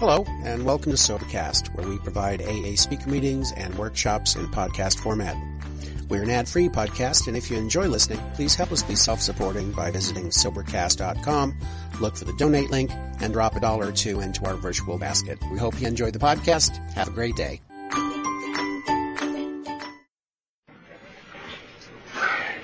Hello, and welcome to Sobercast, where we provide AA speaker meetings and workshops in podcast format. We're an ad-free podcast, and if you enjoy listening, please help us be self-supporting by visiting Sobercast.com, look for the donate link, and drop a dollar or two into our virtual basket. We hope you enjoy the podcast. Have a great day.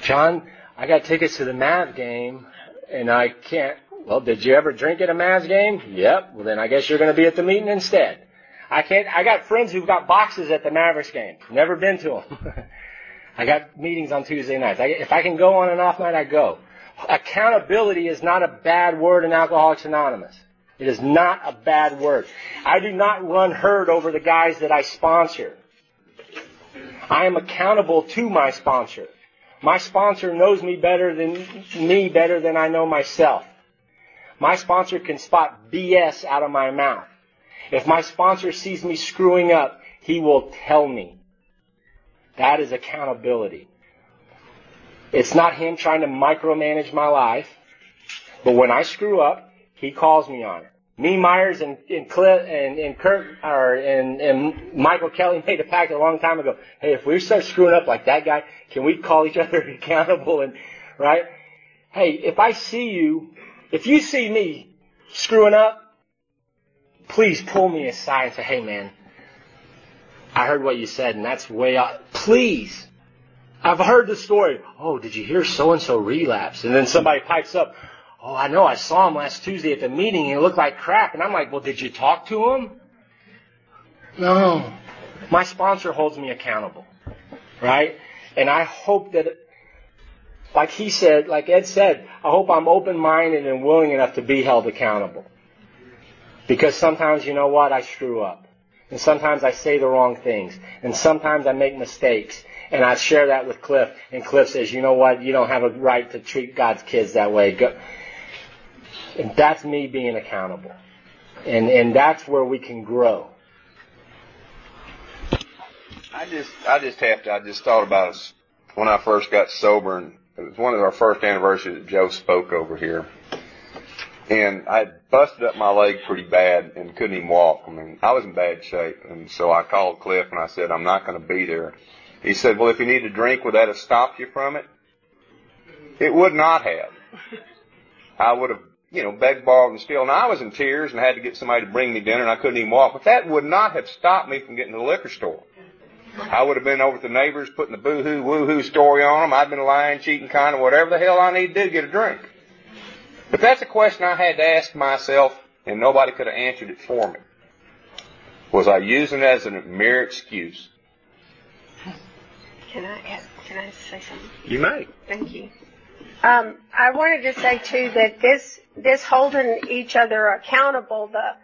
John, I got tickets to the Mav game, and I can't well, did you ever drink at a Mavs game? Yep. Well, then I guess you're going to be at the meeting instead. I can't. I got friends who've got boxes at the Mavericks game. Never been to them. I got meetings on Tuesday nights. I, if I can go on an off night, I go. Accountability is not a bad word in Alcoholics Anonymous. It is not a bad word. I do not run herd over the guys that I sponsor. I am accountable to my sponsor. My sponsor knows me better than me better than I know myself. My sponsor can spot BS out of my mouth. If my sponsor sees me screwing up, he will tell me. That is accountability. It's not him trying to micromanage my life, but when I screw up, he calls me on it. Me, Myers, and, and Cliff, and, and Kurt, or, and, and Michael Kelly made a pact a long time ago. Hey, if we start screwing up like that guy, can we call each other accountable and, right? Hey, if I see you if you see me screwing up, please pull me aside and say, hey man, I heard what you said and that's way out. Please. I've heard the story. Oh, did you hear so and so relapse? And then somebody pipes up, oh, I know, I saw him last Tuesday at the meeting and he looked like crap. And I'm like, well, did you talk to him? No. My sponsor holds me accountable. Right? And I hope that like he said, like Ed said, I hope I'm open-minded and willing enough to be held accountable. Because sometimes, you know what, I screw up. And sometimes I say the wrong things. And sometimes I make mistakes. And I share that with Cliff. And Cliff says, you know what, you don't have a right to treat God's kids that way. Go. And that's me being accountable. And, and that's where we can grow. I just, I just have to, I just thought about when I first got sober and it was one of our first anniversaries that Joe spoke over here. And I busted up my leg pretty bad and couldn't even walk. I mean, I was in bad shape. And so I called Cliff and I said, I'm not going to be there. He said, well, if you need a drink, would that have stopped you from it? It would not have. I would have, you know, begged, borrowed, and steal. And I was in tears and had to get somebody to bring me dinner and I couldn't even walk. But that would not have stopped me from getting to the liquor store. I would have been over to the neighbors putting the boo-hoo, woo-hoo story on them. I'd been lying, cheating, kind of whatever the hell I need to do to get a drink. But that's a question I had to ask myself, and nobody could have answered it for me. Was I using it as a mere excuse? Can I can I say something? You may. Thank you. Um, I wanted to say too that this this holding each other accountable, the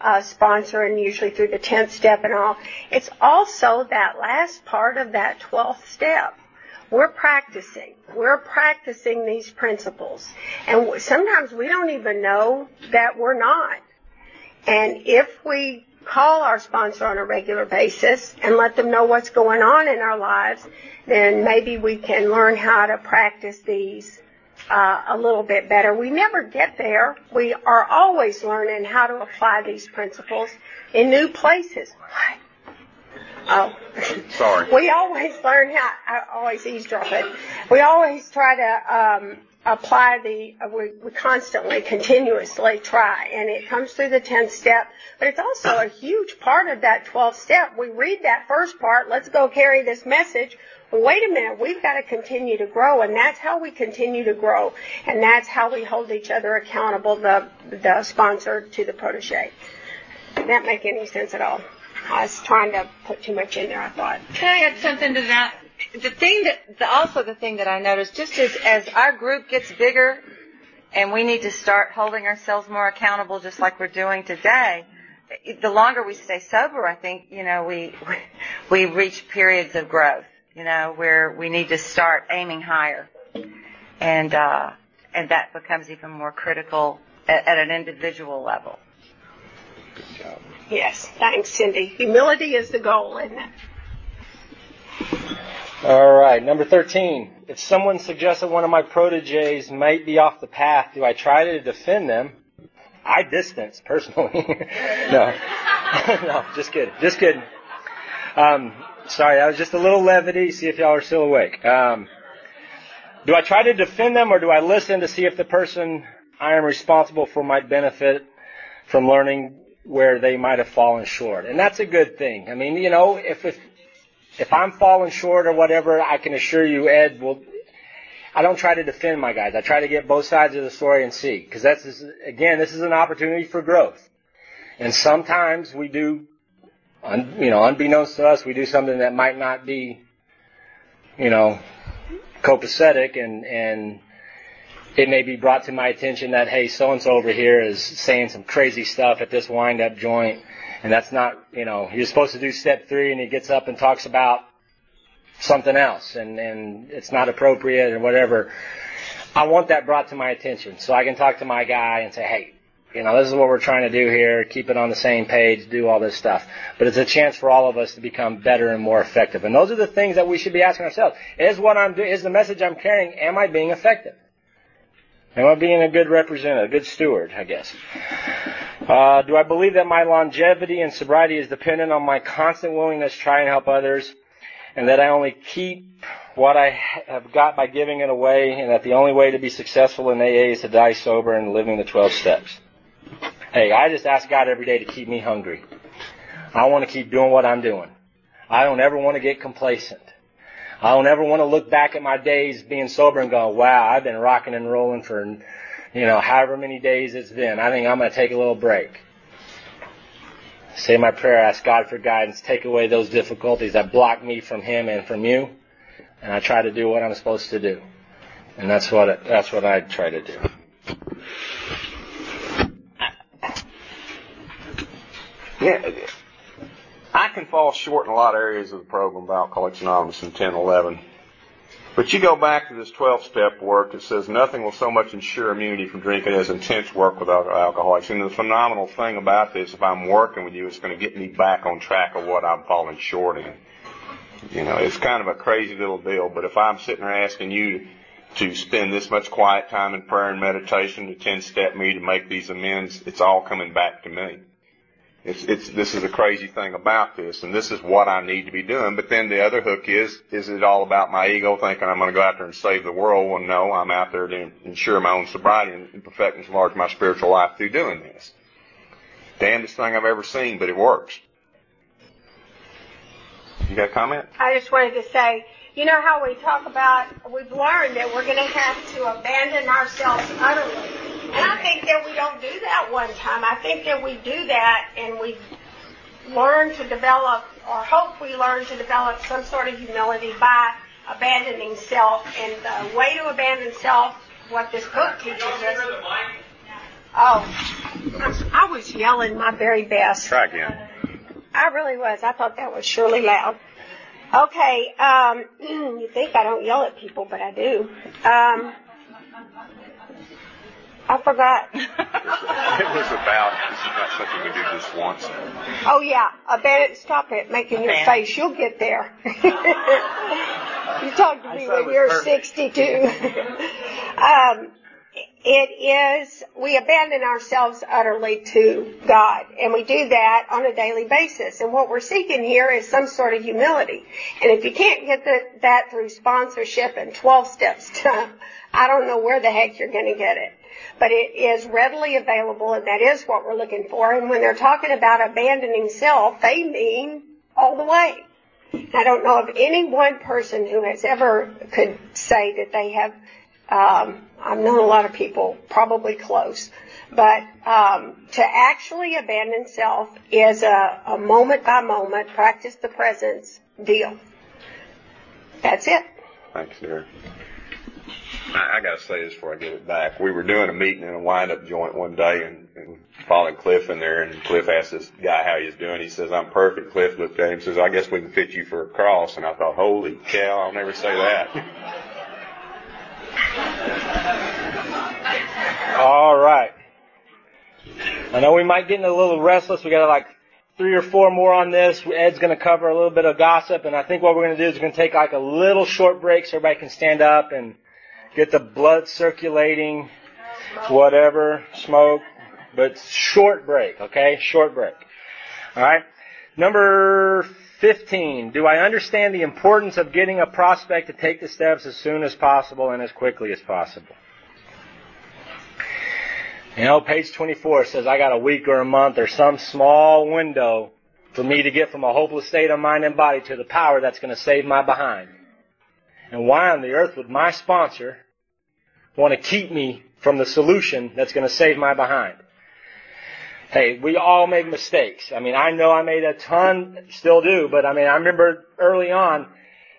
uh, sponsor and usually through the 10th step and all. It's also that last part of that 12th step. We're practicing. We're practicing these principles. And sometimes we don't even know that we're not. And if we call our sponsor on a regular basis and let them know what's going on in our lives, then maybe we can learn how to practice these uh, a little bit better. We never get there. We are always learning how to apply these principles in new places. Oh, sorry. we always learn how. I always eavesdrop it. We always try to um, apply the. Uh, we, we constantly, continuously try, and it comes through the tenth step. But it's also a huge part of that twelfth step. We read that first part. Let's go carry this message wait a minute, we've got to continue to grow, and that's how we continue to grow, and that's how we hold each other accountable, the, the sponsor to the protege. Did that make any sense at all? I was trying to put too much in there, I thought. Can I add something to that? The thing that, the, also the thing that I noticed, just as, as our group gets bigger, and we need to start holding ourselves more accountable just like we're doing today, the longer we stay sober, I think, you know, we, we reach periods of growth you know, where we need to start aiming higher. And, uh, and that becomes even more critical at, at an individual level. Good job. Yes, thanks, Cindy. Humility is the goal, isn't it? All right, number 13. If someone suggests that one of my proteges might be off the path, do I try to defend them? I distance personally. no, no, just kidding, just kidding. Um, sorry, that was just a little levity. See if y'all are still awake. Um, do I try to defend them or do I listen to see if the person I am responsible for might benefit from learning where they might have fallen short? And that's a good thing. I mean, you know, if if if I'm falling short or whatever, I can assure you, Ed will. I don't try to defend my guys. I try to get both sides of the story and see, because that's again, this is an opportunity for growth. And sometimes we do, un, you know, unbeknownst to us, we do something that might not be, you know, copacetic and, and it may be brought to my attention that, hey, so and so over here is saying some crazy stuff at this wind up joint. And that's not, you know, you're supposed to do step three and he gets up and talks about something else and, and it's not appropriate or whatever. I want that brought to my attention so I can talk to my guy and say, hey, you know, this is what we're trying to do here, keep it on the same page, do all this stuff. But it's a chance for all of us to become better and more effective. And those are the things that we should be asking ourselves. Is what I'm doing, is the message I'm carrying, am I being effective? Am I being a good representative, a good steward, I guess? Uh, do I believe that my longevity and sobriety is dependent on my constant willingness to try and help others, and that I only keep what I have got by giving it away, and that the only way to be successful in AA is to die sober and living the 12 steps? Hey, I just ask God every day to keep me hungry. I want to keep doing what I'm doing. I don't ever want to get complacent. I don't ever want to look back at my days being sober and go, wow, I've been rocking and rolling for, you know, however many days it's been. I think I'm going to take a little break. Say my prayer, ask God for guidance, take away those difficulties that block me from Him and from you, and I try to do what I'm supposed to do. And that's what, that's what I try to do. Yeah, I can fall short in a lot of areas of the program of Alcoholics Anonymous in 10, 11. But you go back to this 12 step work, it says nothing will so much ensure immunity from drinking as intense work with alcoholics. And the phenomenal thing about this, if I'm working with you, it's going to get me back on track of what I'm falling short in. You know, it's kind of a crazy little deal, but if I'm sitting there asking you to spend this much quiet time in prayer and meditation to 10 step me to make these amends, it's all coming back to me. It's, it's, this is a crazy thing about this, and this is what I need to be doing. But then the other hook is, is it all about my ego thinking I'm going to go out there and save the world? Well, no, I'm out there to ensure my own sobriety and perfect and enlarge my spiritual life through doing this. Damnedest thing I've ever seen, but it works. You got a comment? I just wanted to say, you know how we talk about, we've learned that we're going to have to abandon ourselves utterly. And I think that we don't do that one time. I think that we do that and we learn to develop, or hope we learn to develop some sort of humility by abandoning self. And the way to abandon self, what this book teaches us. Oh, I was yelling my very best. Try again. I really was. I thought that was surely loud. Okay, um, you think I don't yell at people, but I do. Um, I forgot. it was about, this is not something we do just once. Oh yeah, abandon, stop it, making your face, you'll get there. you talk to me when you're perfect. 62. um, it is, we abandon ourselves utterly to God, and we do that on a daily basis. And what we're seeking here is some sort of humility. And if you can't get the, that through sponsorship and 12 steps to, I don't know where the heck you're going to get it but it is readily available and that is what we're looking for. And when they're talking about abandoning self, they mean all the way. I don't know of any one person who has ever could say that they have, um, I've known a lot of people, probably close, but um, to actually abandon self is a, a moment by moment, practice the presence deal. That's it. Thanks, dear. I, I got to say this before I get it back. We were doing a meeting in a wind-up joint one day, and, and following Cliff in there, and Cliff asked this guy how he's doing. He says, "I'm perfect." Cliff looked at him and says, "I guess we can fit you for a cross." And I thought, "Holy cow! I'll never say that." All right. I know we might get a little restless. We got like three or four more on this. Ed's going to cover a little bit of gossip, and I think what we're going to do is we're going to take like a little short break so everybody can stand up and get the blood circulating, whatever, smoke, but short break, okay? Short break. All right. Number 15. Do I understand the importance of getting a prospect to take the steps as soon as possible and as quickly as possible? You know, page 24 says I got a week or a month or some small window for me to get from a hopeless state of mind and body to the power that's going to save my behind. And why on the earth would my sponsor want to keep me from the solution that's going to save my behind? Hey, we all make mistakes. I mean, I know I made a ton, still do, but I mean, I remember early on,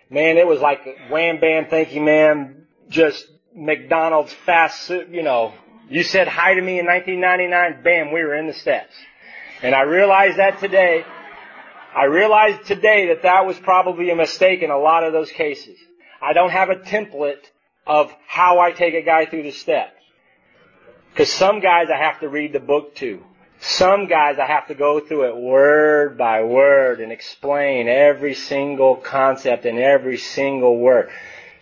man, it was like wham bam, thank you ma'am, just McDonald's fast, you know, you said hi to me in 1999, bam, we were in the steps. And I realized that today, I realized today that that was probably a mistake in a lot of those cases. I don't have a template of how I take a guy through the steps. Because some guys I have to read the book to. Some guys I have to go through it word by word and explain every single concept and every single word.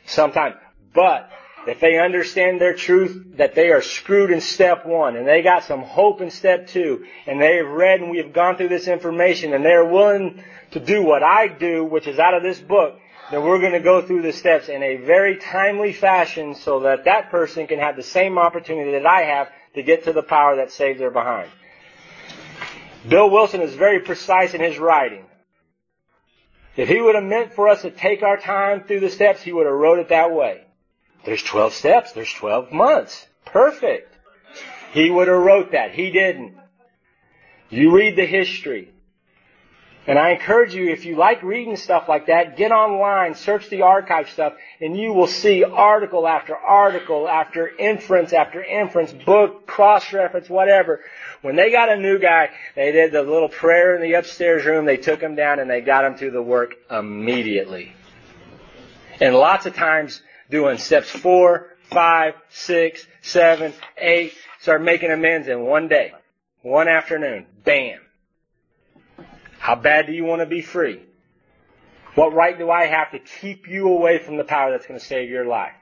Sometimes. But if they understand their truth, that they are screwed in step one, and they got some hope in step two, and they've read and we have gone through this information, and they're willing to do what I do, which is out of this book, then we're going to go through the steps in a very timely fashion so that that person can have the same opportunity that I have to get to the power that saved their behind. Bill Wilson is very precise in his writing. If he would have meant for us to take our time through the steps, he would have wrote it that way. There's 12 steps. There's 12 months. Perfect. He would have wrote that. He didn't. You read the history. And I encourage you, if you like reading stuff like that, get online, search the archive stuff, and you will see article after article after inference after inference, book, cross-reference, whatever. When they got a new guy, they did the little prayer in the upstairs room, they took him down and they got him through the work immediately. And lots of times, doing steps four, five, six, seven, eight, start making amends in one day, one afternoon. Bam. How bad do you want to be free? What right do I have to keep you away from the power that's going to save your life?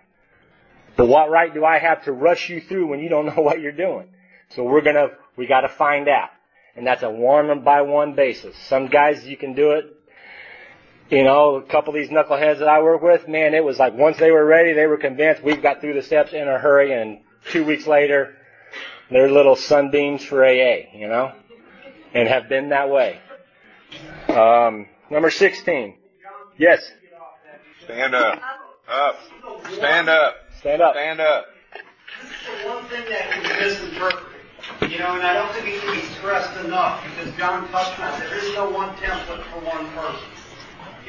But what right do I have to rush you through when you don't know what you're doing? So we're gonna, we gotta find out. And that's a one by one basis. Some guys you can do it you know, a couple of these knuckleheads that I work with, man, it was like once they were ready, they were convinced. We got through the steps in a hurry, and two weeks later, they're little sunbeams for AA, you know, and have been that way. Um, number 16. Yes. Stand up. Up. Stand up. Stand up. Stand up. This is the one thing that can be misinterpreted. You know, and I don't think it can be stressed enough because John touched on it. There is no one template for one person.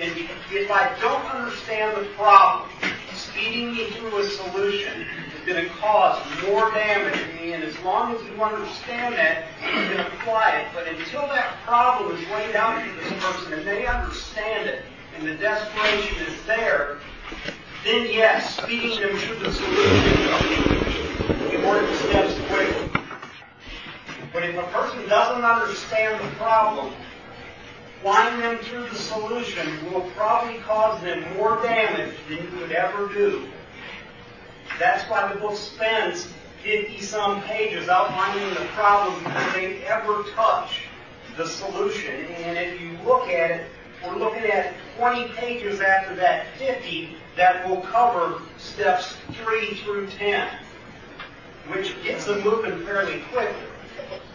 And if I don't understand the problem, speeding me through a solution is going to cause more damage to me. And as long as you understand that, you can apply it. But until that problem is laid out to this person and they understand it, and the desperation is there, then yes, speeding them through the solution work the steps quickly. But if a person doesn't understand the problem, flying them through the solution will probably cause them more damage than you would ever do. That's why the book spends 50 some pages outlining the problem before they ever touch the solution. And if you look at it, we're looking at 20 pages after that 50 that will cover steps 3 through 10, which gets them moving fairly quickly.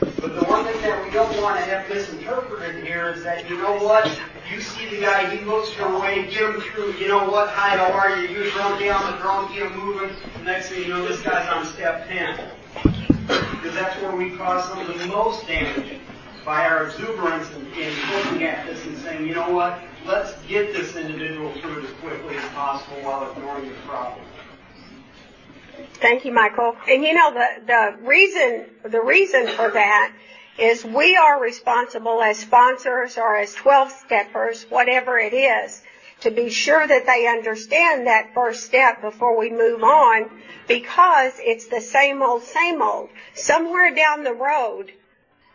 But the one thing that we don't want to have misinterpreted here is that, you know what, you see the guy, he looks your way, get him through, you know what, hi, how are you? You run down the drone, get him moving. Next thing you know, this guy's on step 10. Because that's where we cause some of the most damage by our exuberance in, in looking at this and saying, you know what, let's get this individual through it as quickly as possible while ignoring the problem. Thank you, Michael. And you know, the, the reason, the reason for that is we are responsible as sponsors or as 12 steppers, whatever it is, to be sure that they understand that first step before we move on because it's the same old, same old. Somewhere down the road,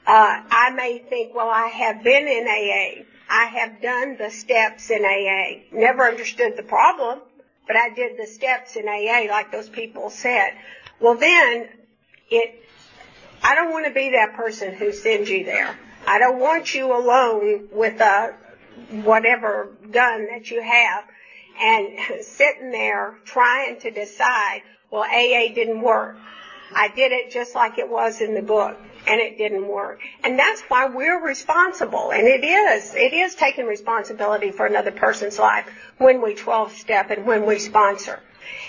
uh, I may think, well, I have been in AA. I have done the steps in AA. Never understood the problem but I did the steps in AA like those people said. Well then, it, I don't want to be that person who sends you there. I don't want you alone with a whatever gun that you have and sitting there trying to decide, well, AA didn't work. I did it just like it was in the book and it didn't work. And that's why we're responsible. And it is. It is taking responsibility for another person's life when we 12 step and when we sponsor.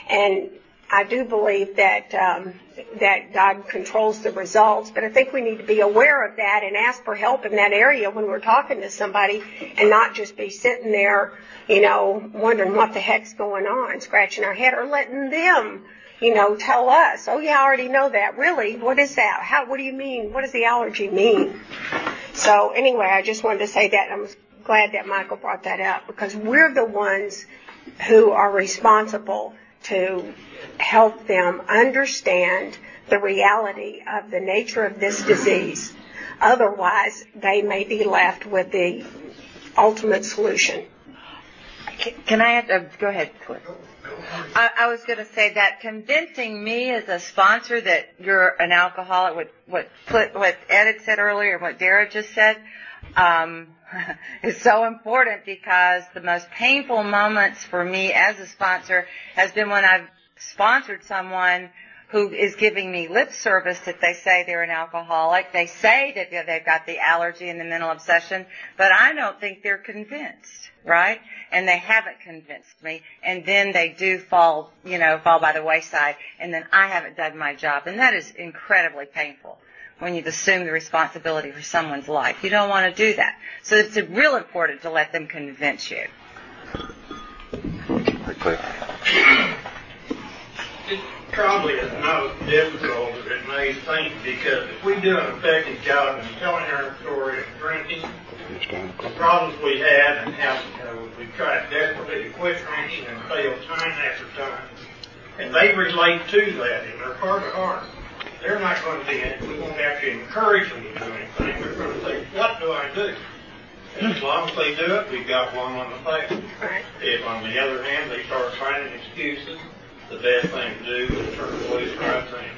And I do believe that um, that God controls the results, but I think we need to be aware of that and ask for help in that area when we're talking to somebody, and not just be sitting there, you know, wondering what the heck's going on, scratching our head, or letting them, you know, tell us, "Oh yeah, I already know that." Really, what is that? How? What do you mean? What does the allergy mean? So anyway, I just wanted to say that. I'm glad that Michael brought that up because we're the ones who are responsible to help them understand the reality of the nature of this disease. Otherwise, they may be left with the ultimate solution. Can I have, uh, go ahead, Cliff. I, I was going to say that convincing me as a sponsor that you're an alcoholic, what what what Ed said earlier, what Dara just said, um, is so important because the most painful moments for me as a sponsor has been when I've sponsored someone who is giving me lip service that they say they're an alcoholic. They say that they've got the allergy and the mental obsession, but I don't think they're convinced, right? And they haven't convinced me. And then they do fall, you know, fall by the wayside. And then I haven't done my job. And that is incredibly painful when you've assumed the responsibility for someone's life. You don't want to do that. So it's real important to let them convince you. It probably is not as difficult as it may seem because if we do an effective job in telling our story of drinking, the problems we had and how you know, we tried desperately to quit drinking and failed time after time, and they relate to that in their heart of hearts they're not going to be, we won't actually encourage them to do anything. We're going to say, what do I do? And as long as they do it, we've got one on the table. If on the other hand they start finding excuses, the best thing to do is turn the loose right thing.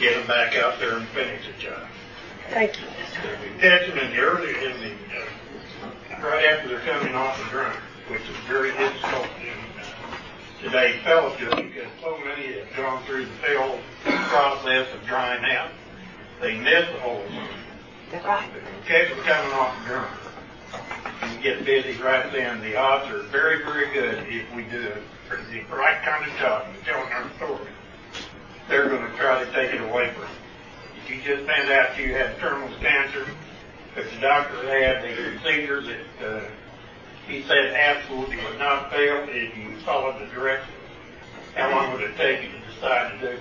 Get them back out there and finish the job. Thank you. Catch them in the early, in the, uh, right after they're coming off the drunk, which is very difficult to do today's fellowship because so many have gone through the failed process of drying out. They miss the whole thing. That's right. Catch them coming off the drum. And get busy right then. The odds are very, very good if we do the right kind of job in telling our story. They're going to try to take it away from you. If you just found out you had terminal cancer, if the doctor had the procedure that uh, he said absolutely would not fail if you followed the directions. How long would it take you to decide to do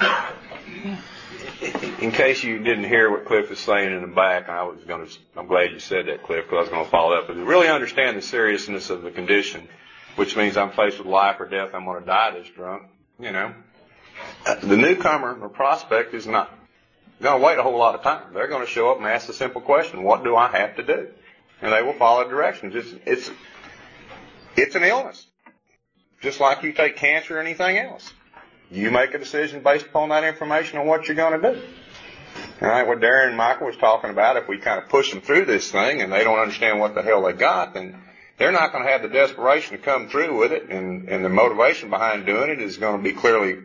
that? In case you didn't hear what Cliff was saying in the back, I was going to, I'm glad you said that, Cliff, because I was going to follow up. But to really understand the seriousness of the condition, which means I'm faced with life or death, I'm going to die this drunk, you know. Uh, the newcomer or prospect is not going to wait a whole lot of time. They're going to show up and ask the simple question, what do I have to do? and they will follow directions. It's, it's, it's an illness. Just like you take cancer or anything else. You make a decision based upon that information on what you're going to do. All right, what Darren and Michael was talking about, if we kind of push them through this thing and they don't understand what the hell they got, then they're not going to have the desperation to come through with it, and, and the motivation behind doing it is going to be clearly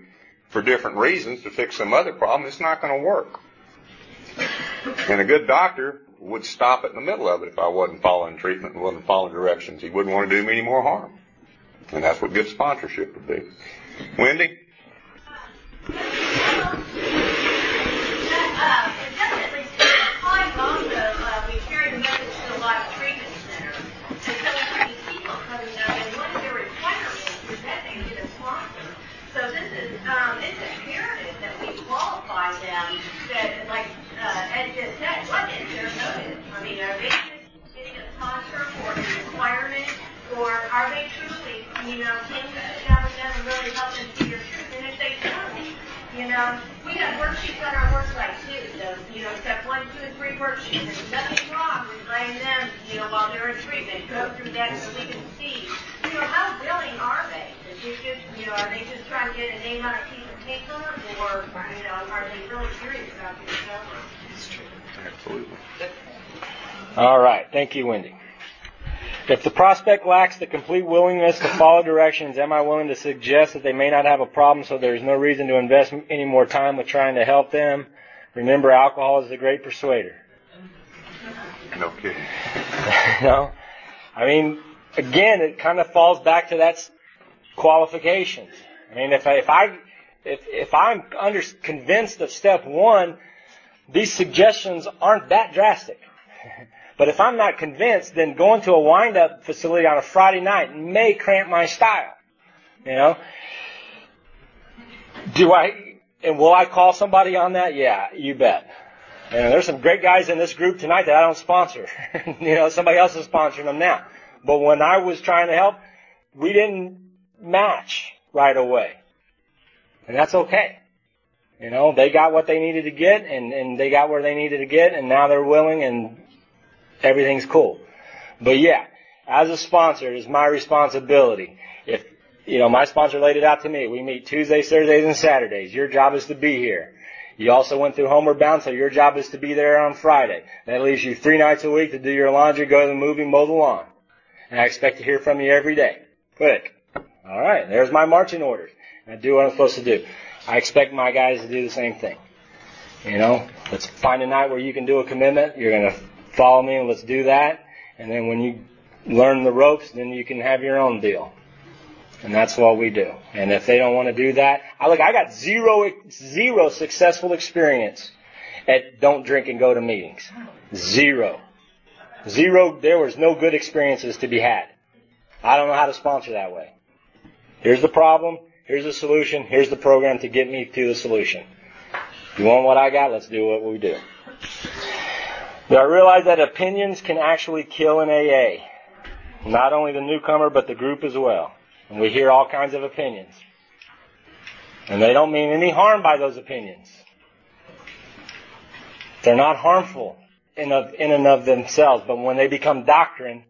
for different reasons to fix some other problem. It's not going to work. And a good doctor would stop it in the middle of it if I wasn't following treatment and wasn't following directions. He wouldn't want to do me any more harm. And that's what good sponsorship would be. Wendy? You know, are they really serious about getting sober? Absolutely. All right. Thank you, Wendy. If the prospect lacks the complete willingness to follow directions, am I willing to suggest that they may not have a problem so there's no reason to invest any more time with trying to help them? Remember, alcohol is a great persuader. No kidding. no? I mean, again, it kind of falls back to that s- qualifications. I mean, if I, if I, if, if I'm under, convinced of step one, these suggestions aren't that drastic. but if I'm not convinced, then going to a wind-up facility on a Friday night may cramp my style. You know? Do I, and will I call somebody on that? Yeah, you bet. And there's some great guys in this group tonight that I don't sponsor. you know, somebody else is sponsoring them now. But when I was trying to help, we didn't match right away. And that's okay. You know, they got what they needed to get and, and they got where they needed to get and now they're willing and everything's cool. But yeah, as a sponsor, it is my responsibility. If, you know, my sponsor laid it out to me. We meet Tuesdays, Thursdays, and Saturdays. Your job is to be here. You also went through Homeward Bound, so your job is to be there on Friday. That leaves you three nights a week to do your laundry, go to the movie, mow the lawn. And I expect to hear from you every day. Quick. All right, there's my marching orders. I do what I'm supposed to do. I expect my guys to do the same thing. You know, let's find a night where you can do a commitment. You're going to follow me and let's do that. And then when you learn the ropes, then you can have your own deal. And that's what we do. And if they don't want to do that, I look, I got zero, zero successful experience at don't drink and go to meetings. Zero. Zero, there was no good experiences to be had. I don't know how to sponsor that way. Here's the problem. Here's the solution. Here's the program to get me to the solution. You want what I got? Let's do what we do. But I realize that opinions can actually kill an AA. Not only the newcomer, but the group as well. And we hear all kinds of opinions. And they don't mean any harm by those opinions. They're not harmful in, of, in and of themselves, but when they become doctrine,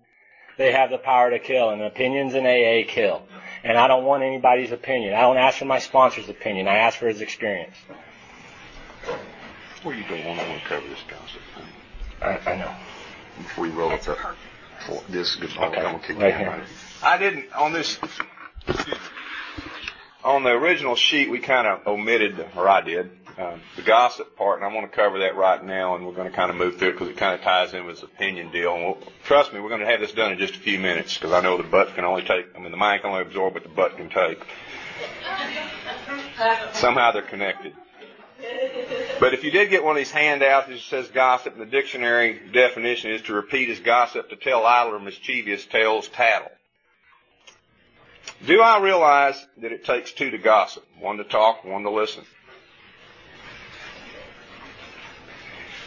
they have the power to kill, and opinions in AA kill. And I don't want anybody's opinion. I don't ask for my sponsor's opinion. I ask for his experience. Well, you don't want to cover this gossip thing I, I know. before you roll up that. Well, This is good. Okay, I'm gonna kick right you here. I didn't on this. On the original sheet, we kind of omitted, or I did, uh, the gossip part, and I want to cover that right now, and we're going to kind of move through it because it kind of ties in with this opinion deal. And we'll, trust me, we're going to have this done in just a few minutes because I know the butt can only take, I mean, the mind can only absorb what the butt can take. Somehow they're connected. But if you did get one of these handouts that says gossip, and the dictionary definition is to repeat as gossip, to tell idle or mischievous tales, tattle. Do I realize that it takes two to gossip? One to talk, one to listen.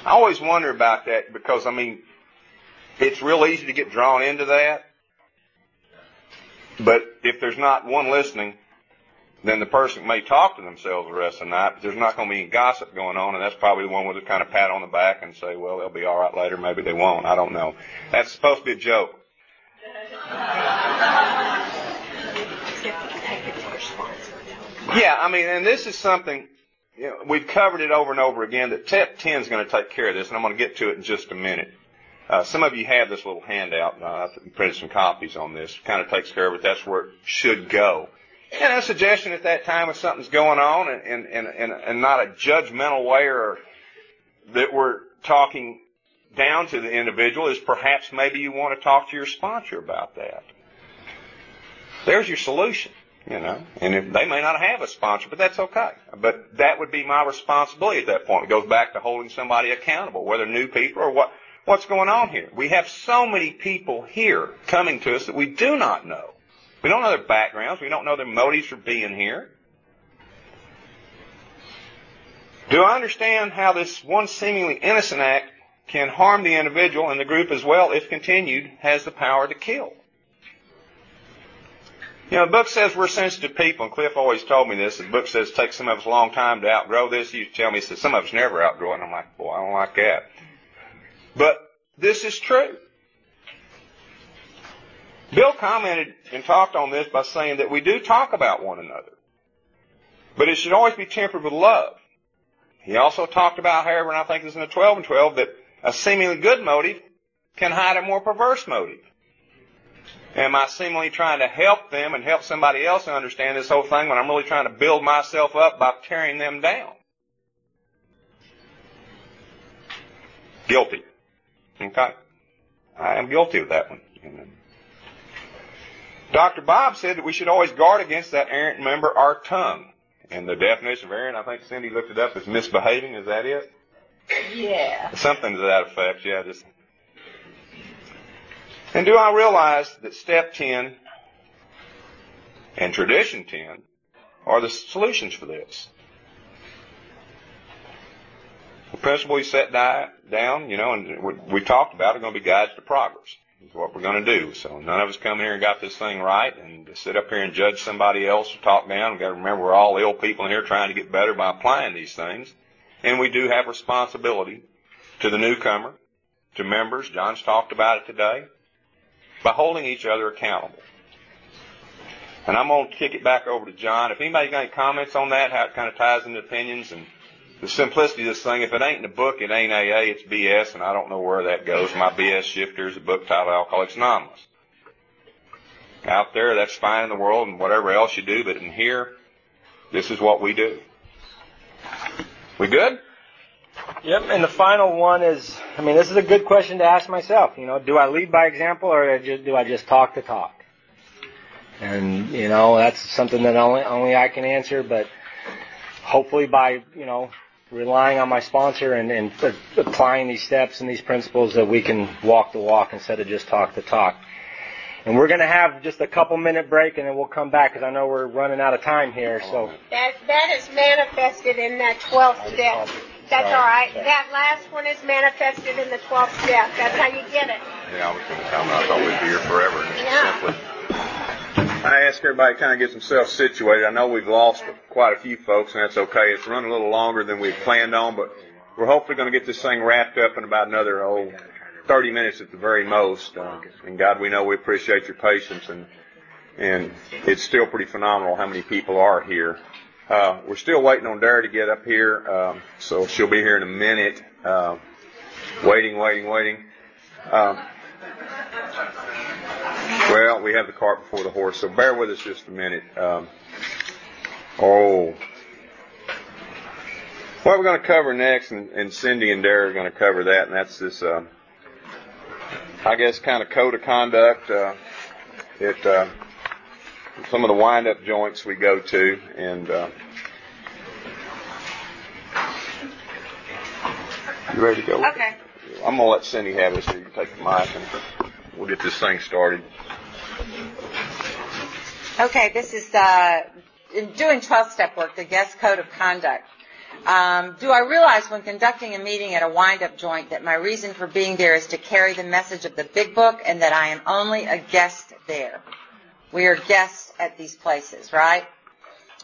I always wonder about that because, I mean, it's real easy to get drawn into that. But if there's not one listening, then the person may talk to themselves the rest of the night, but there's not going to be any gossip going on, and that's probably the one with a kind of pat on the back and say, well, they'll be all right later, maybe they won't, I don't know. That's supposed to be a joke. Yeah, I mean, and this is something, we've covered it over and over again, that TEP 10 is going to take care of this, and I'm going to get to it in just a minute. Uh, some of you have this little handout, uh, I've printed some copies on this, It kind of takes care of it, that's where it should go. And a suggestion at that time if something's going on and, and, and, and not a judgmental way or that we're talking down to the individual is perhaps maybe you want to talk to your sponsor about that. There's your solution, you know, and if, they may not have a sponsor, but that's okay. But that would be my responsibility at that point. It goes back to holding somebody accountable, whether new people or what, what's going on here. We have so many people here coming to us that we do not know. We don't know their backgrounds. We don't know their motives for being here. Do I understand how this one seemingly innocent act can harm the individual and the group as well if continued has the power to kill? You know, the book says we're sensitive people, and Cliff always told me this. The book says it takes some of us a long time to outgrow this. To tell me, he said, some of us never outgrow it. I'm like, boy, I don't like that. But this is true. Bill commented and talked on this by saying that we do talk about one another. But it should always be tempered with love. He also talked about, however, and I think this is in the 12 and 12, that a seemingly good motive can hide a more perverse motive. Am I seemingly trying to help them and help somebody else understand this whole thing when I'm really trying to build myself up by tearing them down? Guilty. Okay. I am guilty of that one. Dr. Bob said that we should always guard against that errant member, our tongue. And the definition of errant, I think Cindy looked it up, is misbehaving. Is that it? Yeah. Something to that effect. Yeah, just. And do I realize that step 10 and tradition 10 are the solutions for this? The principle we set down, you know, and we talked about are going to be guides to progress. Is what we're going to do. So none of us come here and got this thing right, and to sit up here and judge somebody else or talk down. We've got to remember we're all ill people in here trying to get better by applying these things, and we do have responsibility to the newcomer, to members. John's talked about it today, by holding each other accountable. And I'm going to kick it back over to John. If anybody's got any comments on that, how it kind of ties into opinions and the simplicity of this thing, if it ain't in the book, it ain't AA, it's BS, and I don't know where that goes. My BS shifter is a book titled Alcoholics Anonymous. Out there, that's fine in the world and whatever else you do, but in here, this is what we do. We good? Yep, and the final one is, I mean, this is a good question to ask myself. You know, do I lead by example or do I just talk the talk? And, you know, that's something that only, only I can answer, but hopefully by, you know, relying on my sponsor and, and applying these steps and these principles that we can walk the walk instead of just talk the talk. And we're going to have just a couple minute break and then we'll come back because I know we're running out of time here. So that that is manifested in that 12th step. That's all right. That last one is manifested in the 12th step. That's how you get it. Yeah, I was going to tell them I thought we'd be here forever. Yeah. Simply I ask everybody to kind of get themselves situated. I know we've lost quite a few folks, and that's okay. It's running a little longer than we planned on, but we're hopefully going to get this thing wrapped up in about another oh, 30 minutes at the very most. Uh, and God, we know we appreciate your patience, and and it's still pretty phenomenal how many people are here. Uh, we're still waiting on Dara to get up here, um, so she'll be here in a minute. Uh, waiting, waiting, waiting. Um, well, we have the cart before the horse, so bear with us just a minute. Um, oh. What we're going to cover next, and, and Cindy and Dara are going to cover that, and that's this, uh, I guess, kind of code of conduct. It, uh, some of the wind-up joints we go to, and uh, you ready to go? Okay. I'm gonna let Cindy have this. So you can take the mic, and we'll get this thing started. Okay, this is uh, in doing 12 step work, the guest code of conduct. Um, do I realize when conducting a meeting at a wind-up joint that my reason for being there is to carry the message of the big book and that I am only a guest there? We are guests at these places, right?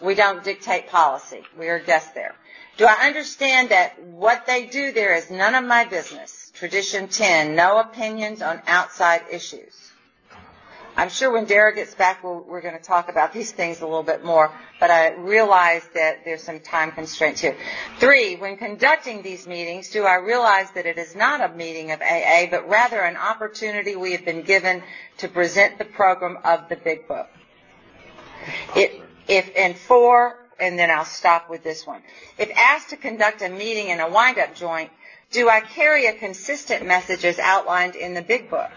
We don't dictate policy. We are guests there. Do I understand that what they do there is none of my business? Tradition 10, no opinions on outside issues. I'm sure when Dara gets back, we we are going to talk about these things a little bit more, but I realize that there's some time constraints here. Three, when conducting these meetings, do I realize that it is not a meeting of AA, but rather an opportunity we have been given to present the program of the Big Book? It, if, and four, and then I'll stop with this one. If asked to conduct a meeting in a wind-up joint, do I carry a consistent message as outlined in the Big Book?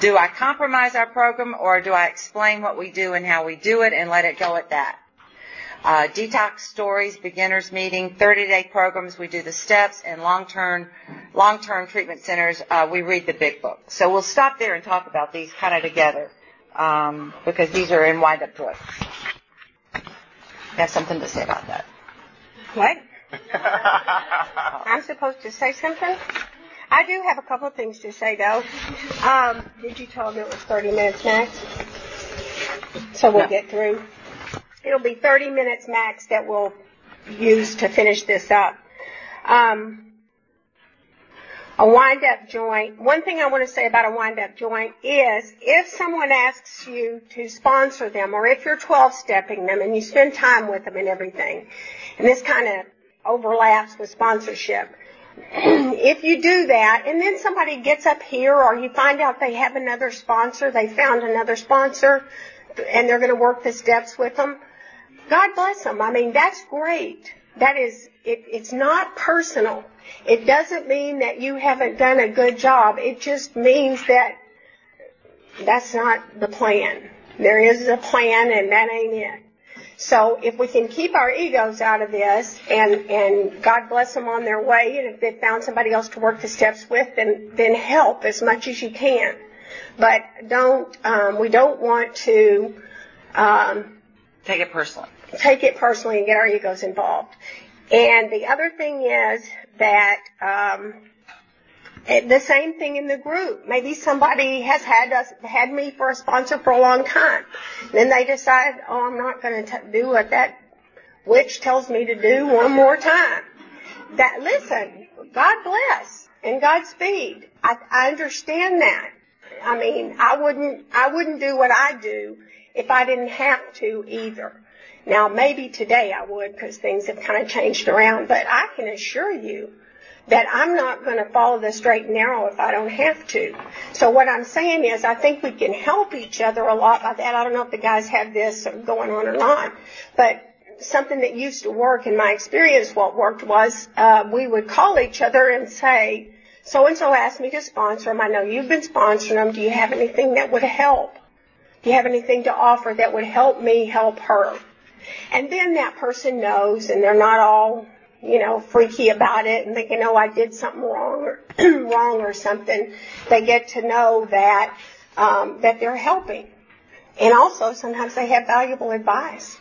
Do I compromise our program or do I explain what we do and how we do it and let it go at that? Uh, detox stories, beginners meeting, 30-day programs, we do the steps, and long-term, long-term treatment centers, uh, we read the big book. So we'll stop there and talk about these kind of together, um, because these are in wind-up joints. You have something to say about that? What? I'm supposed to say something? I do have a couple of things to say though. Um, did you tell them it was 30 minutes max? So we'll get through. It'll be 30 minutes max that we'll use to finish this up. Um, A wind up joint. One thing I want to say about a wind up joint is if someone asks you to sponsor them or if you're 12 stepping them and you spend time with them and everything, and this kind of overlaps with sponsorship. if you do that and then somebody gets up here or you find out they have another sponsor, they found another sponsor and they're going to work the steps with them, God bless them. I mean, that's great. That is, it, it's not personal. It doesn't mean that you haven't done a good job. It just means that that's not the plan. There is a plan and that ain't it. So if we can keep our egos out of this and, and God bless them on their way and if they found somebody else to work the steps with, then, then help as much as you can. But don't, um, we don't want to, um, Take it personally. take it personally and get our egos involved. And the other thing is that um, the same thing in the group. Maybe somebody has had us had me for a sponsor for a long time. Then they decide, oh, I'm not going to do what that witch tells me to do one more time. That listen, God bless and Godspeed. I, I understand that. I mean, I wouldn't I wouldn't do what I do if I didn't have to either. Now, maybe today I would because things have kind of changed around, but I can assure you that I'm not going to follow the straight and narrow if I don't have to. So what I'm saying is I think we can help each other a lot by that. I don't know if the guys have this going on or not, but something that used to work in my experience, what worked was uh, we would call each other and say, so and so asked me to sponsor them. I know you've been sponsoring them. Do you have anything that would help? Do you have anything to offer that would help me help her? And then that person knows and they're not all, you know, freaky about it and thinking, oh, I did something wrong or, wrong or something. They get to know that, um, that they're helping. And also sometimes they have valuable advice.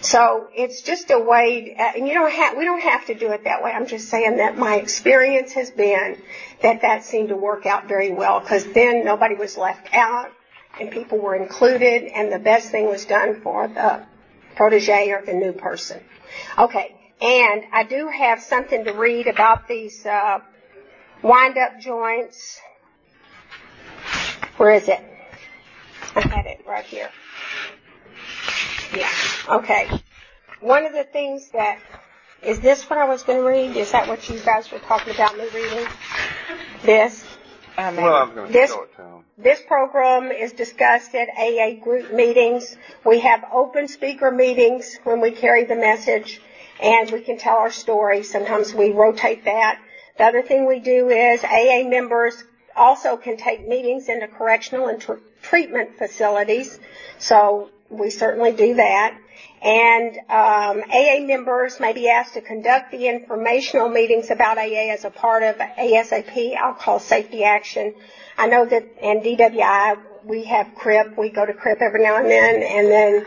So it's just a way, and you don't have, we don't have to do it that way. I'm just saying that my experience has been that that seemed to work out very well because then nobody was left out and people were included and the best thing was done for the protege or the new person. Okay, and I do have something to read about these uh, wind-up joints. Where is it? I had it right here. Yeah. Okay. One of the things that is this what I was going to read? Is that what you guys were talking about me reading? This. Um, Well, I was going to This- show it to him. This program is discussed at AA group meetings. We have open speaker meetings when we carry the message and we can tell our story. Sometimes we rotate that. The other thing we do is AA members also can take meetings into correctional and tr- treatment facilities. So we certainly do that. And um, AA members may be asked to conduct the informational meetings about AA as a part of ASAP. Alcohol Safety Action. I know that in DWI we have CRIP. We go to CRIP every now and then, and then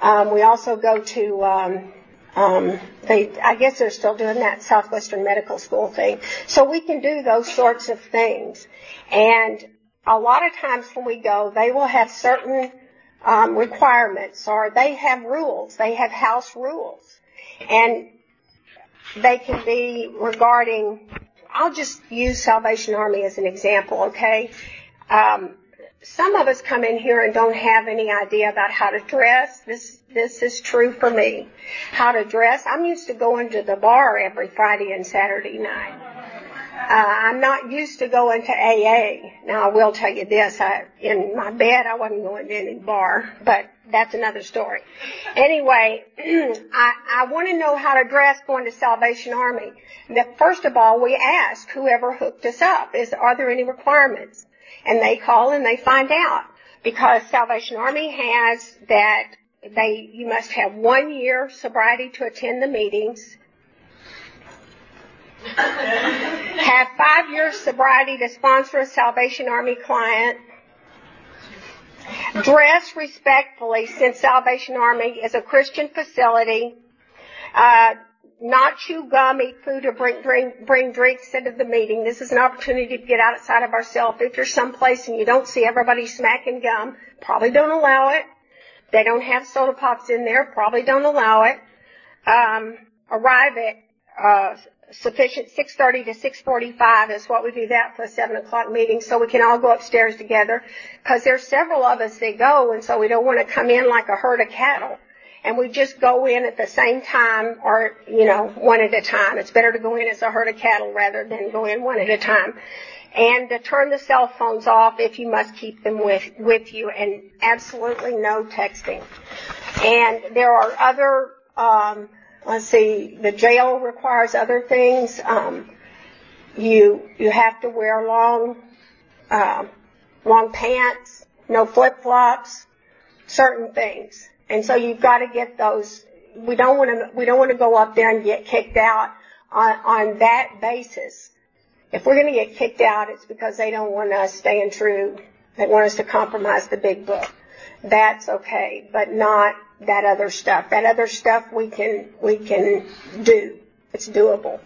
um, we also go to. Um, um, they, I guess they're still doing that Southwestern Medical School thing. So we can do those sorts of things. And a lot of times when we go, they will have certain um, requirements or they have rules. They have house rules. And they can be regarding, I'll just use Salvation Army as an example, okay? Um, some of us come in here and don't have any idea about how to dress. This this is true for me. How to dress. I'm used to going to the bar every Friday and Saturday night. Uh, I'm not used to going to AA. Now I will tell you this: I, in my bed, I wasn't going to any bar, but that's another story. Anyway, I, I want to know how to dress going to Salvation Army. That first of all, we ask whoever hooked us up: Is are there any requirements? And they call and they find out because Salvation Army has that they you must have one year sobriety to attend the meetings. have five years sobriety to sponsor a Salvation Army client. Dress respectfully since Salvation Army is a Christian facility. Uh, not chew gum, eat food, or bring, bring, bring drinks into the meeting. This is an opportunity to get outside of ourselves. If you're someplace and you don't see everybody smacking gum, probably don't allow it. They don't have soda pops in there, probably don't allow it. Um, arrive at uh, sufficient 6.30 to 6.45 is what we do that for a 7 o'clock meeting so we can all go upstairs together because there's several of us that go and so we don't want to come in like a herd of cattle and we just go in at the same time or, you know, one at a time. It's better to go in as a herd of cattle rather than go in one at a time. And to turn the cell phones off if you must keep them with, with you and absolutely no texting. And there are other, um, let's see, the jail requires other things. Um, you, you have to wear long, uh, long pants, no flip flops, certain things. And so you've got to get those. We don't want to. We don't want to go up there and get kicked out on on that basis. If we're going to get kicked out, it's because they don't want us staying true. They want us to compromise the big book. That's okay, but not that other stuff. That other stuff we can we can do. It's doable.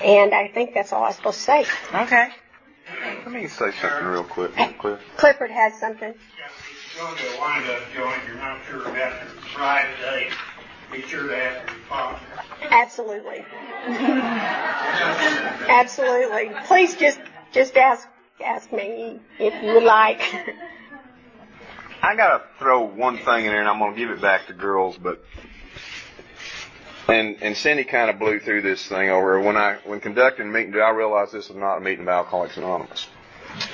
And I think that's all I'm supposed to say. Okay. Let me say something real quick, Cliff. Clifford has something. Going to wind up joint, you're not sure about after Friday, be sure to ask your father. Absolutely. Absolutely. Please just just ask ask me if you would like. I gotta throw one thing in there, and I'm gonna give it back to girls, but and and Cindy kind of blew through this thing over when I when conducting a meeting. I realized this is not a meeting of Alcoholics Anonymous.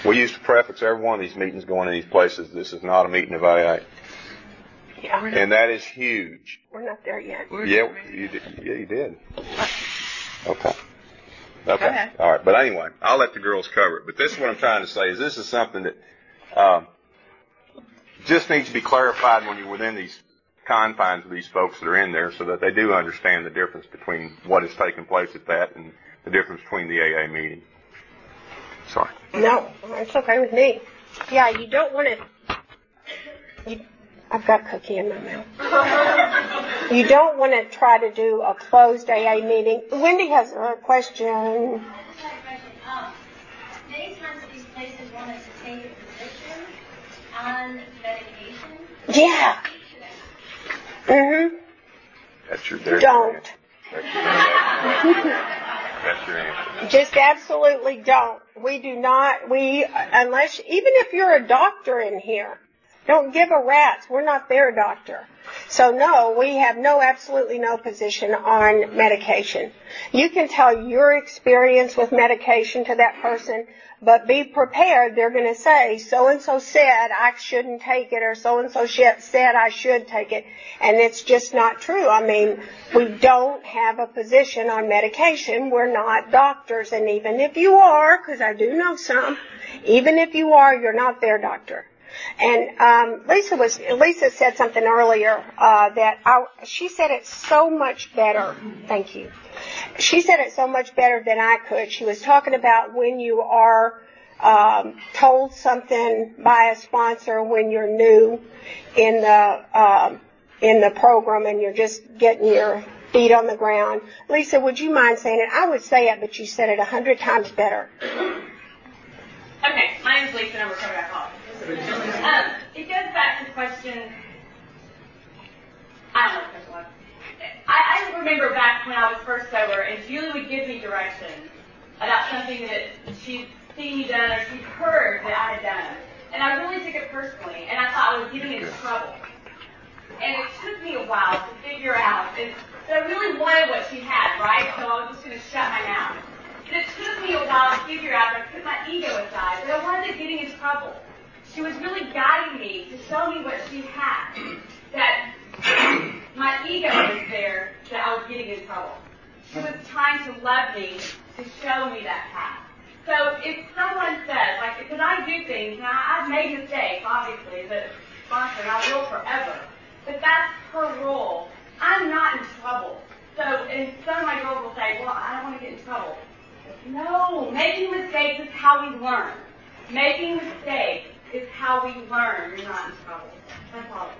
We used to preface every one of these meetings going to these places. This is not a meeting of AA, Yeah, and that is huge. we're not there yet. Yeah, you did. Yeah, you did. Okay. Go Okay. ahead. All right. But anyway, I'll let the girls cover it. But this is what I'm trying to say is this is something that um, just needs to be clarified when you're within these confines of these folks that are in there, so that they do understand the difference between what is taking place at that and the difference between the AA meeting. Sorry. No, it's okay with me. Yeah, you don't want to. You, I've got cookie in my mouth. You don't want to try to do a closed AA meeting. Wendy has a question. I just had a question. Um, many times these places want us to take a position on medication. Yeah. Mhm. That's your. there's your Don't. that's your answer. Just absolutely don't. We do not, we, unless, even if you're a doctor in here, don't give a rat's. We're not their doctor. So no, we have no, absolutely no position on medication. You can tell your experience with medication to that person, but be prepared. They're going to say, so and so said I shouldn't take it or so and so said I should take it. And it's just not true. I mean, we don't have a position on medication. We're not doctors. And even if you are, because I do know some, even if you are, you're not their doctor. And um, Lisa was Lisa said something earlier uh, that I, she said it so much better. Thank you. She said it so much better than I could. She was talking about when you are um, told something by a sponsor when you're new in the um, in the program and you're just getting your feet on the ground. Lisa, would you mind saying it? I would say it, but you said it a hundred times better. Okay, my name is Lisa, and I'm a. Um, it goes back to the question. I don't know what the question was. I, I remember back when I was first sober, and Julie would give me direction about something that she'd seen me done or she'd heard that I had done, and I really took it personally, and I thought I was getting into trouble. And it took me a while to figure out, and but I really wanted what she had, right? So I was just going to shut my mouth. And it took me a while to figure out, I put my ego aside, but I wanted to getting in trouble. She was really guiding me to show me what she had. That my ego was there, that I was getting in trouble. She was trying to love me, to show me that path. So if someone says, like, because I do things, I, I've made mistakes, obviously, as a sponsor, and I will forever. But that's her role. I'm not in trouble. So, and some of my girls will say, well, I don't want to get in trouble. No, making mistakes is how we learn. Making mistakes is how we learn. You're not in trouble. That's all.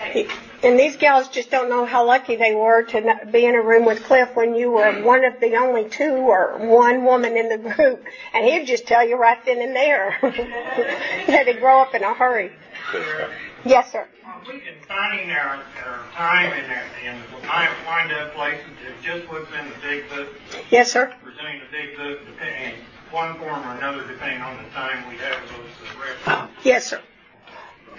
Okay. And these gals just don't know how lucky they were to be in a room with Cliff when you were one of the only two or one woman in the group. And he'd just tell you right then and there. you had to grow up in a hurry. Good stuff. Yes, sir. In finding their, their time and their, and my wind up places, it just puts in the big book, Yes, sir. presenting the big book, depending, one form or another, depending on the time we have those uh. Yes, sir.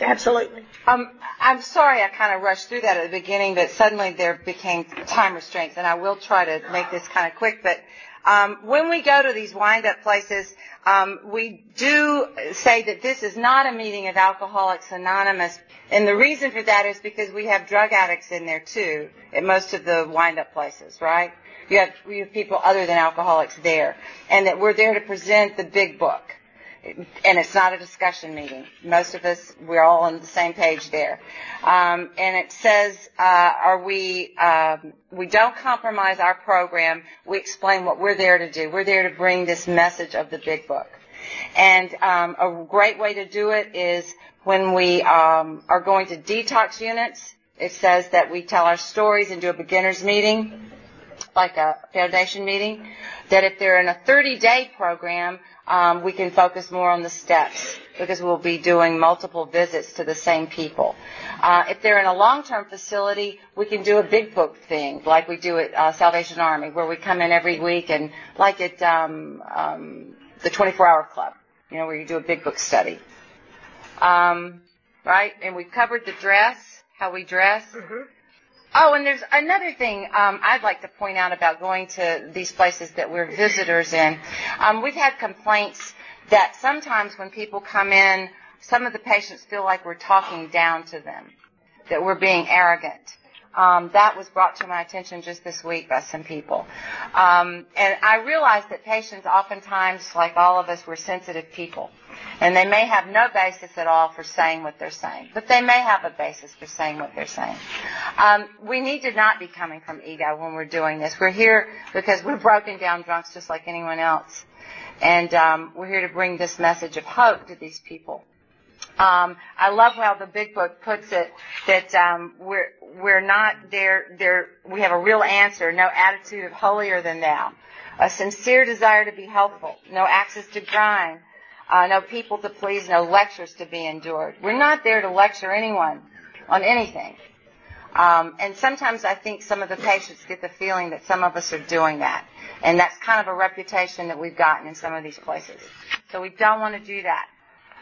Absolutely. Um, I'm sorry I kind of rushed through that at the beginning, but suddenly there became time restraints, and I will try to make this kind of quick. But um, when we go to these wind-up places, um, we do say that this is not a meeting of Alcoholics Anonymous, and the reason for that is because we have drug addicts in there too at most of the wind-up places, right? You have, you have people other than alcoholics there, and that we're there to present the big book and it's not a discussion meeting. Most of us, we're all on the same page there. Um, and it says, uh, are we, um, we don't compromise our program. We explain what we're there to do. We're there to bring this message of the big book. And um, a great way to do it is when we um, are going to detox units. It says that we tell our stories and do a beginners meeting, like a foundation meeting. That if they're in a 30-day program, um, we can focus more on the steps because we'll be doing multiple visits to the same people. Uh, if they're in a long-term facility, we can do a big book thing like we do at uh, Salvation Army, where we come in every week and like at um, um, the 24-hour club, you know, where you do a big book study. Um, right? And we've covered the dress, how we dress. Oh, and there's another thing um, I'd like to point out about going to these places that we're visitors in. Um, we've had complaints that sometimes when people come in, some of the patients feel like we're talking down to them, that we're being arrogant. Um, that was brought to my attention just this week by some people. Um, and I realized that patients oftentimes, like all of us, we're sensitive people. And they may have no basis at all for saying what they're saying. But they may have a basis for saying what they're saying. Um, we need to not be coming from ego when we're doing this. We're here because we're broken down drunks just like anyone else. And um, we're here to bring this message of hope to these people. Um, I love how the big book puts it that um, we're we're not there. There we have a real answer. No attitude of holier than thou. A sincere desire to be helpful. No access to grind. Uh, no people to please. No lectures to be endured. We're not there to lecture anyone on anything. Um, and sometimes I think some of the patients get the feeling that some of us are doing that, and that's kind of a reputation that we've gotten in some of these places. So we don't want to do that.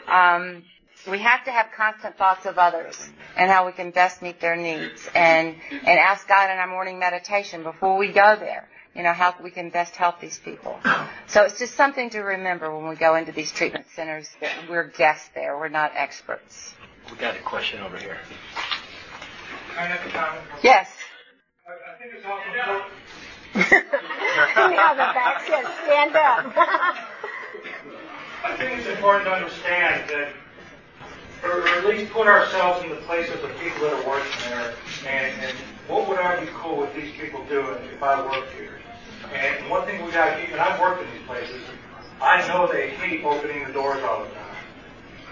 Um, we have to have constant thoughts of others and how we can best meet their needs and and ask God in our morning meditation before we go there you know how we can best help these people so it's just something to remember when we go into these treatment centers that we're guests there we're not experts We got a question over here. I have a comment. yes I I think it's also important now the back says stand up. I think it's important to understand that, or, at least put ourselves in the place of the people that are working there, and, and what would I be cool with these people doing if I worked here? And one thing we got to keep, and I've worked in these places, I know they hate opening the doors all the time.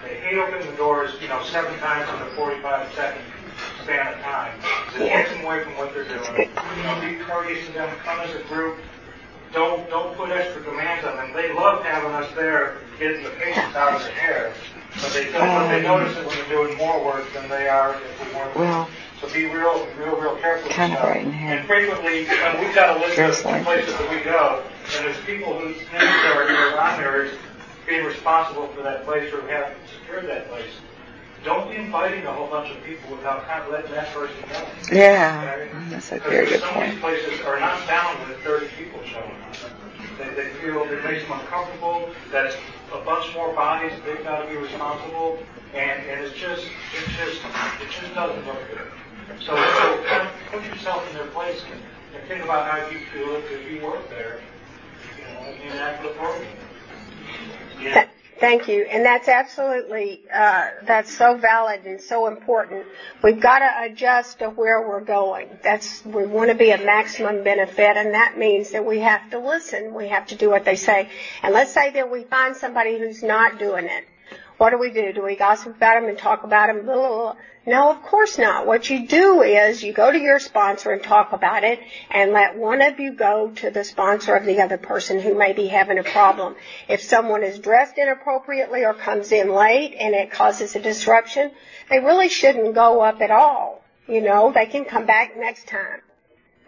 They hate opening the doors, you know, seven times in a 45 second span of time. It takes them away from what they're doing. You know, be courteous to them, come as a group, don't don't put extra demands on them. They love having us there, getting the patients out of the hair, but they don't, but they um, notice that we're doing more work than they are if we weren't. Well, so be real, real, real careful. Kind of right in here. And frequently, and we've got a list Seriously. of places that we go, and there's people whose names are are on there as being responsible for that place or have secured that place. Don't be inviting a whole bunch of people without kind of letting that person know. yeah Okay? Mm, that's a very good Some point these places are not bound with 30 people showing up. They, they feel it makes them uncomfortable, that it's a bunch more bodies, they've got to be responsible, and, and it's just, it just, it just doesn't look good. So, so put yourself in their place and, and think about how you feel if, you work there, you know, and act accordingly. Yeah. Th- Thank you, and that's absolutely uh, that's so valid and so important. We've got to adjust to where we're going. That's we want to be a maximum benefit, and that means that we have to listen. We have to do what they say. And let's say that we find somebody who's not doing it. What do we do? Do we gossip about them and talk about them? Blah, blah, blah. No, of course not. What you do is you go to your sponsor and talk about it and let one of you go to the sponsor of the other person who may be having a problem. If someone is dressed inappropriately or comes in late and it causes a disruption, they really shouldn't go up at all. You know, they can come back next time.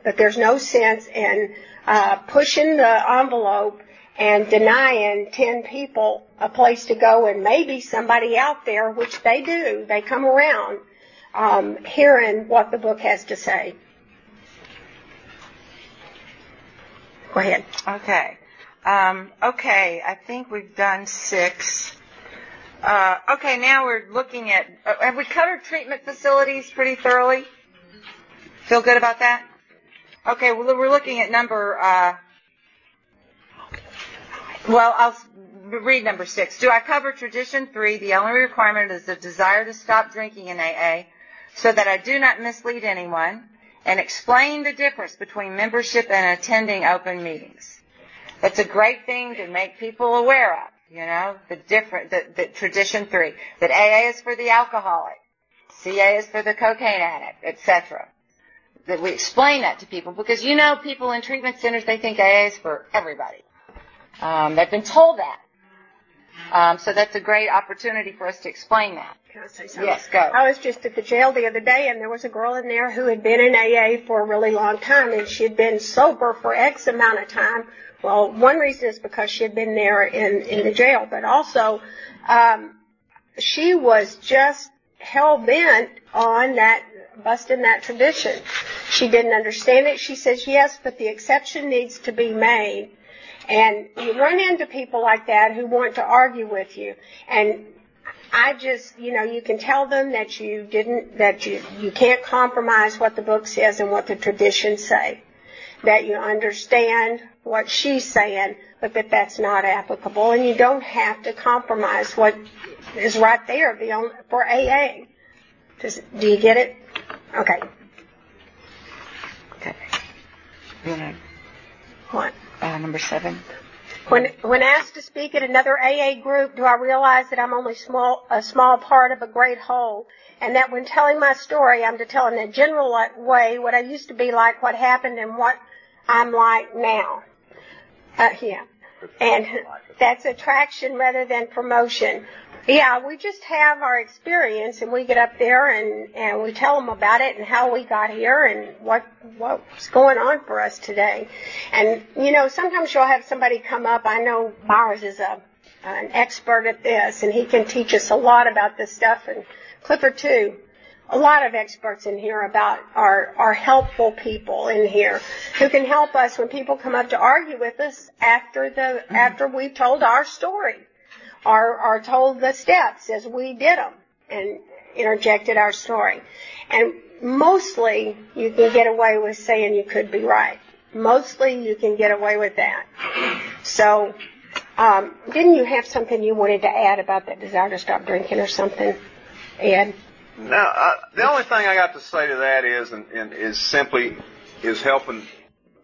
But there's no sense in uh, pushing the envelope and denying 10 people a place to go and maybe somebody out there, which they do, they come around, um, hearing what the book has to say. Go ahead. Okay. Um, okay, I think we've done six. Uh, okay, now we're looking at, uh, have we covered treatment facilities pretty thoroughly? Feel good about that? Okay, well, we're looking at number, uh, well, I'll read number six. Do I cover tradition three? The only requirement is the desire to stop drinking in AA so that I do not mislead anyone and explain the difference between membership and attending open meetings. It's a great thing to make people aware of, you know, the different, the, the tradition three, that AA is for the alcoholic, CA is for the cocaine addict, etc. That we explain that to people because you know people in treatment centers, they think AA is for everybody. Um, they've been told that. Um, so that's a great opportunity for us to explain that. Can I say something? Yes, go. I was just at the jail the other day and there was a girl in there who had been in AA for a really long time and she had been sober for X amount of time. Well, one reason is because she had been there in, in the jail, but also, um, she was just hell bent on that, busting that tradition. She didn't understand it. She says, yes, but the exception needs to be made. And you run into people like that who want to argue with you. And I just, you know, you can tell them that you didn't, that you, you can't compromise what the book says and what the traditions say. That you understand what she's saying, but that that's not applicable. And you don't have to compromise what is right there the only, for AA. Does, do you get it? Okay. Okay. What? Uh, number seven? When, when asked to speak at another AA group, do I realize that I'm only small, a small part of a great whole, and that when telling my story, I'm to tell in a general way what I used to be like, what happened, and what I'm like now. Uh, yeah. And that's attraction rather than promotion. Yeah, we just have our experience and we get up there and, and we tell them about it and how we got here and what, what's going on for us today. And, you know, sometimes you'll have somebody come up. I know Myers is a, an expert at this and he can teach us a lot about this stuff and Clifford too. A lot of experts in here about our, our helpful people in here who can help us when people come up to argue with us after the, mm-hmm. after we've told our story or, or told the steps as we did them and interjected our story. And mostly you can get away with saying you could be right. Mostly you can get away with that. So, um, didn't you have something you wanted to add about that desire to stop drinking or something, Ed? No, uh, the only thing I got to say to that is, and, and is simply, is helping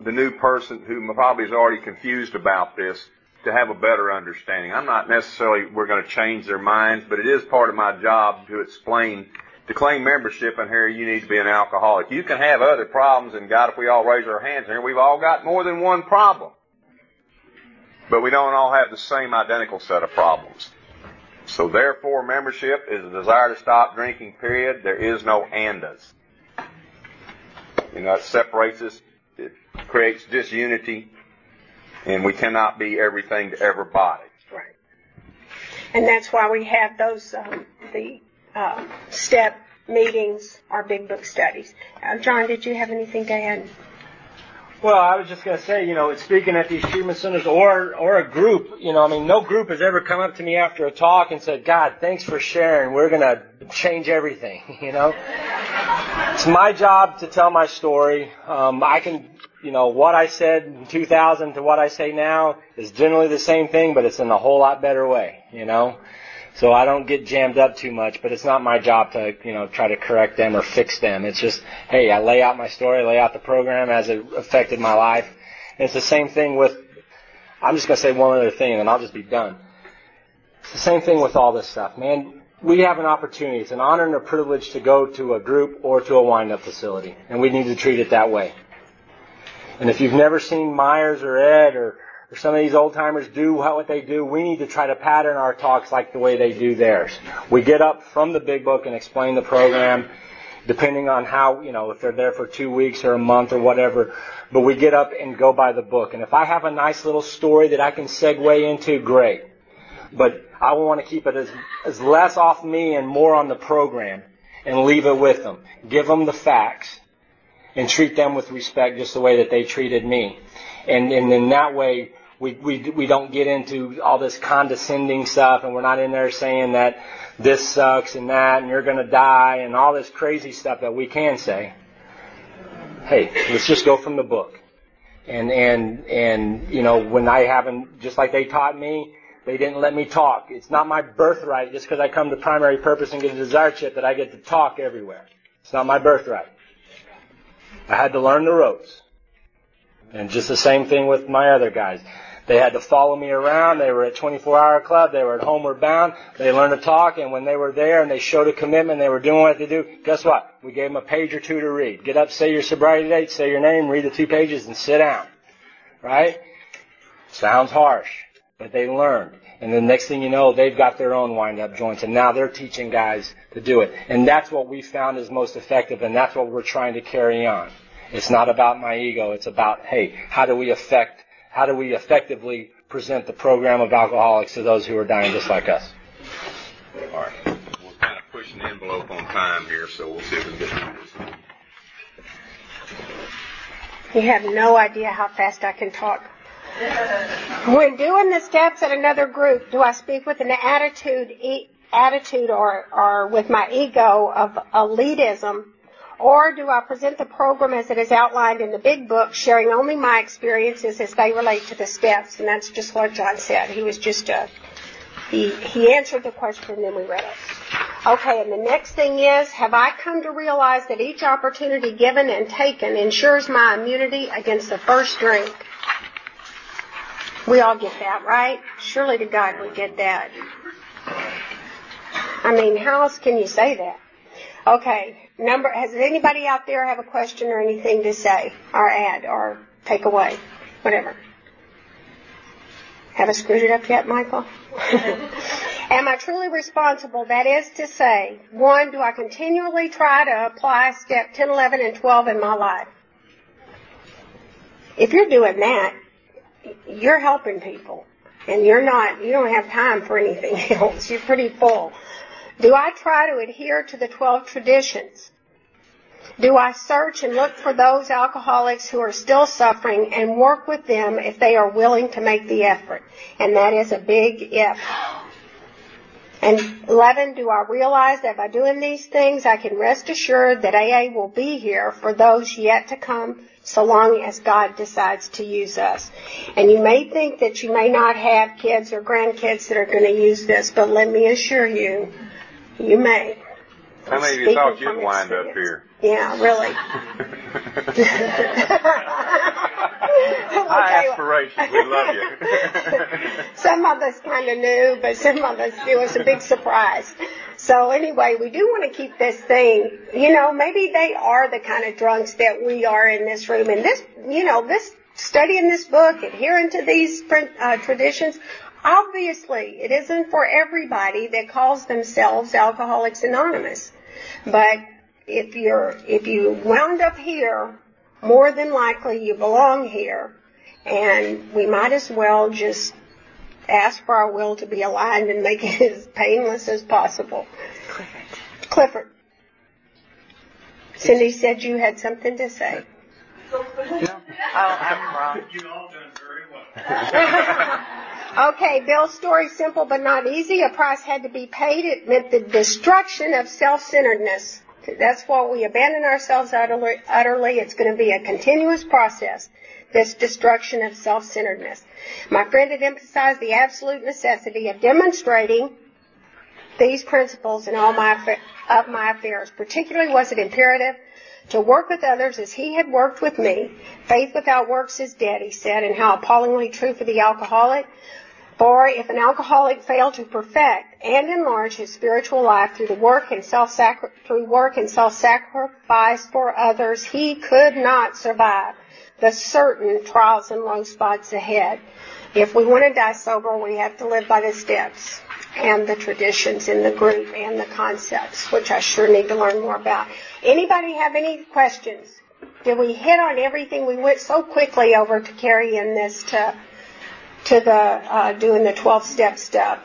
the new person who probably is already confused about this to have a better understanding. I'm not necessarily we're going to change their minds, but it is part of my job to explain. To claim membership in here, you need to be an alcoholic. You can have other problems, and God, if we all raise our hands here, we've all got more than one problem. But we don't all have the same identical set of problems. So therefore, membership is a desire to stop drinking, period. There is no andas. You know, it separates us. It creates disunity. And we cannot be everything to everybody. Right. And that's why we have those, um, the uh, step meetings, our big book studies. Uh, John, did you have anything to add? Well, I was just going to say, you know, speaking at these treatment centers or or a group, you know, I mean, no group has ever come up to me after a talk and said, "God, thanks for sharing. We're going to change everything." You know, it's my job to tell my story. Um, I can, you know, what I said in 2000 to what I say now is generally the same thing, but it's in a whole lot better way. You know. So I don't get jammed up too much, but it's not my job to, you know, try to correct them or fix them. It's just, hey, I lay out my story, lay out the program as it affected my life. And it's the same thing with, I'm just going to say one other thing and I'll just be done. It's the same thing with all this stuff, man. We have an opportunity. It's an honor and a privilege to go to a group or to a wind-up facility, and we need to treat it that way. And if you've never seen Myers or Ed or, or some of these old timers do what they do, we need to try to pattern our talks like the way they do theirs. We get up from the big book and explain the program, depending on how, you know, if they're there for two weeks or a month or whatever. But we get up and go by the book. And if I have a nice little story that I can segue into, great. But I want to keep it as, as less off me and more on the program and leave it with them. Give them the facts and treat them with respect just the way that they treated me. And, and in that way, we, we, we don't get into all this condescending stuff and we're not in there saying that this sucks and that and you're going to die and all this crazy stuff that we can say. Hey, let's just go from the book. And, and, and, you know, when I haven't, just like they taught me, they didn't let me talk. It's not my birthright just because I come to primary purpose and get a desire chip that I get to talk everywhere. It's not my birthright. I had to learn the ropes. And just the same thing with my other guys. They had to follow me around. They were at 24 Hour Club. They were at Homeward Bound. They learned to talk. And when they were there and they showed a commitment, they were doing what they do. Guess what? We gave them a page or two to read. Get up, say your sobriety date, say your name, read the two pages, and sit down. Right? Sounds harsh but they learned. And the next thing you know, they've got their own wind-up joints, and now they're teaching guys to do it. And that's what we found is most effective, and that's what we're trying to carry on. It's not about my ego. It's about, hey, how do we affect, how do we effectively present the program of alcoholics to those who are dying just like us? All right. We're kind of pushing the envelope on time here, so we'll see if we can get through this. You have no idea how fast I can talk. When doing the steps at another group, do I speak with an attitude, e- attitude or, or with my ego of elitism, or do I present the program as it is outlined in the big book, sharing only my experiences as they relate to the steps? And that's just what John said. He was just a, he, he answered the question and then we read it. Okay, and the next thing is, have I come to realize that each opportunity given and taken ensures my immunity against the first drink? We all get that, right? Surely to God we get that. I mean, how else can you say that? Okay, number, has anybody out there have a question or anything to say or add or take away? Whatever. Have I screwed it up yet, Michael? Am I truly responsible? That is to say, one, do I continually try to apply step 10, 11, and 12 in my life? If you're doing that, you're helping people and you're not, you don't have time for anything else. You're pretty full. Do I try to adhere to the 12 traditions? Do I search and look for those alcoholics who are still suffering and work with them if they are willing to make the effort? And that is a big if. And 11, do I realize that by doing these things, I can rest assured that AA will be here for those yet to come so long as God decides to use us. And you may think that you may not have kids or grandkids that are going to use this, but let me assure you, you may. How many of you thought you'd wind up here? Yeah, really. High aspirations. We love you. some of us kind of knew, but some of us, it was a big surprise. So anyway, we do want to keep this thing, you know, maybe they are the kind of drunks that we are in this room. And this, you know, this, studying this book, adhering to these uh, traditions, obviously it isn't for everybody that calls themselves Alcoholics Anonymous. But if you're, if you wound up here, more than likely you belong here. And we might as well just ask for our will to be aligned and make it as painless as possible. Clifford. Clifford. Cindy said you had something to say. Yeah. Oh, I'm wrong. You all done very well. okay, Bill's story simple but not easy. A price had to be paid. It meant the destruction of self-centeredness. That's why we abandon ourselves utterly. It's going to be a continuous process, this destruction of self-centeredness. My friend had emphasized the absolute necessity of demonstrating these principles in all my of my affairs. Particularly was it imperative to work with others as he had worked with me. Faith without works is dead, he said, and how appallingly true for the alcoholic. For if an alcoholic failed to perfect and enlarge his spiritual life through work and self through work and self sacrifice for others, he could not survive the certain trials and low spots ahead. If we want to die sober, we have to live by the steps and the traditions in the group and the concepts, which I sure need to learn more about. Anybody have any questions? Did we hit on everything? We went so quickly over to carrying this to to the uh, doing the 12 step stuff.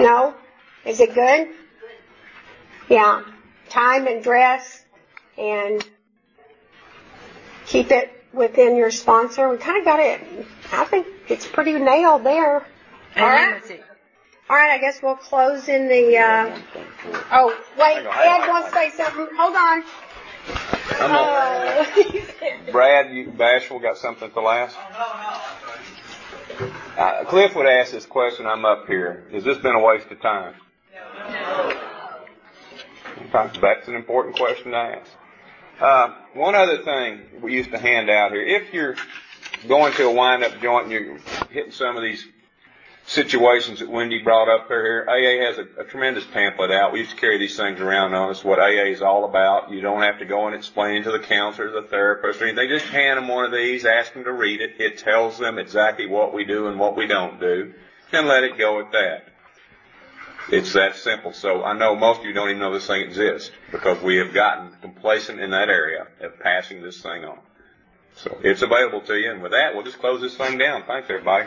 No? Is it good? Yeah. Time and dress and keep it within your sponsor. We kind of got it. I think it's pretty nailed there. And All right. All right, I guess we'll close in the. Uh, oh, wait. Ed wants to say something. Hold on. I'm a, Oh. Brad, you bashful got something to last? Uh, Cliff would ask this question. I'm up here. Has this been a waste of time? Okay, that's an important question to ask. Uh, one other thing we used to hand out here. If you're going to a wind-up joint and you're hitting some of these situations that Wendy brought up here, AA has a, a tremendous pamphlet out. We used to carry these things around on us, what AA is all about. You don't have to go and explain to the counselor, the therapist, or anything. They just hand them one of these, ask them to read it. It tells them exactly what we do and what we don't do, and let it go at that. It's that simple. So I know most of you don't even know this thing exists because we have gotten complacent in that area of passing this thing on. So it's available to you, and with that, we'll just close this thing down. Thanks, everybody.